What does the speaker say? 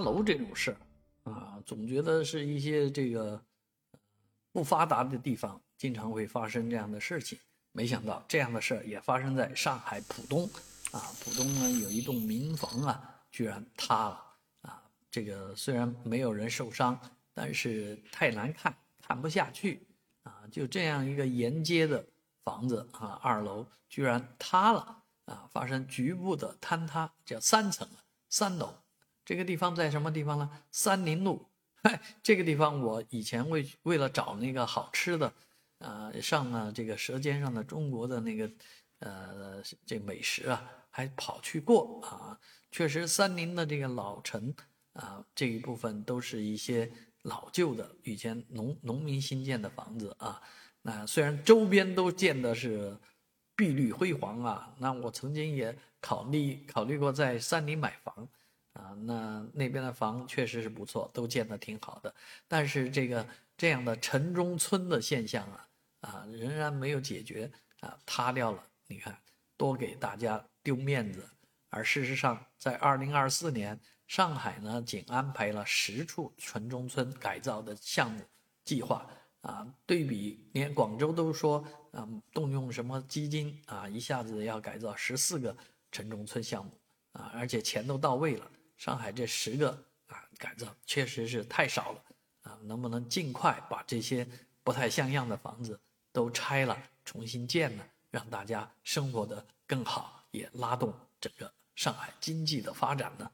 楼这种事啊，总觉得是一些这个不发达的地方经常会发生这样的事情。没想到这样的事也发生在上海浦东啊！浦东呢有一栋民房啊，居然塌了啊！这个虽然没有人受伤，但是太难看，看不下去啊！就这样一个沿街的房子啊，二楼居然塌了啊！发生局部的坍塌，叫三层三楼。这个地方在什么地方呢？三林路。嗨，这个地方我以前为为了找那个好吃的，呃，上了这个《舌尖上的中国》的那个，呃，这美食啊，还跑去过啊。确实，三林的这个老城啊，这一部分都是一些老旧的以前农农民新建的房子啊。那虽然周边都建的是碧绿辉煌啊，那我曾经也考虑考虑过在三林买房。那那边的房确实是不错，都建得挺好的。但是这个这样的城中村的现象啊，啊，仍然没有解决啊，塌掉了。你看，多给大家丢面子。而事实上，在二零二四年，上海呢仅安排了十处城中村改造的项目计划啊，对比连广州都说啊，动用什么基金啊，一下子要改造十四个城中村项目啊，而且钱都到位了。上海这十个啊改造确实是太少了啊，能不能尽快把这些不太像样的房子都拆了，重新建呢？让大家生活的更好，也拉动整个上海经济的发展呢？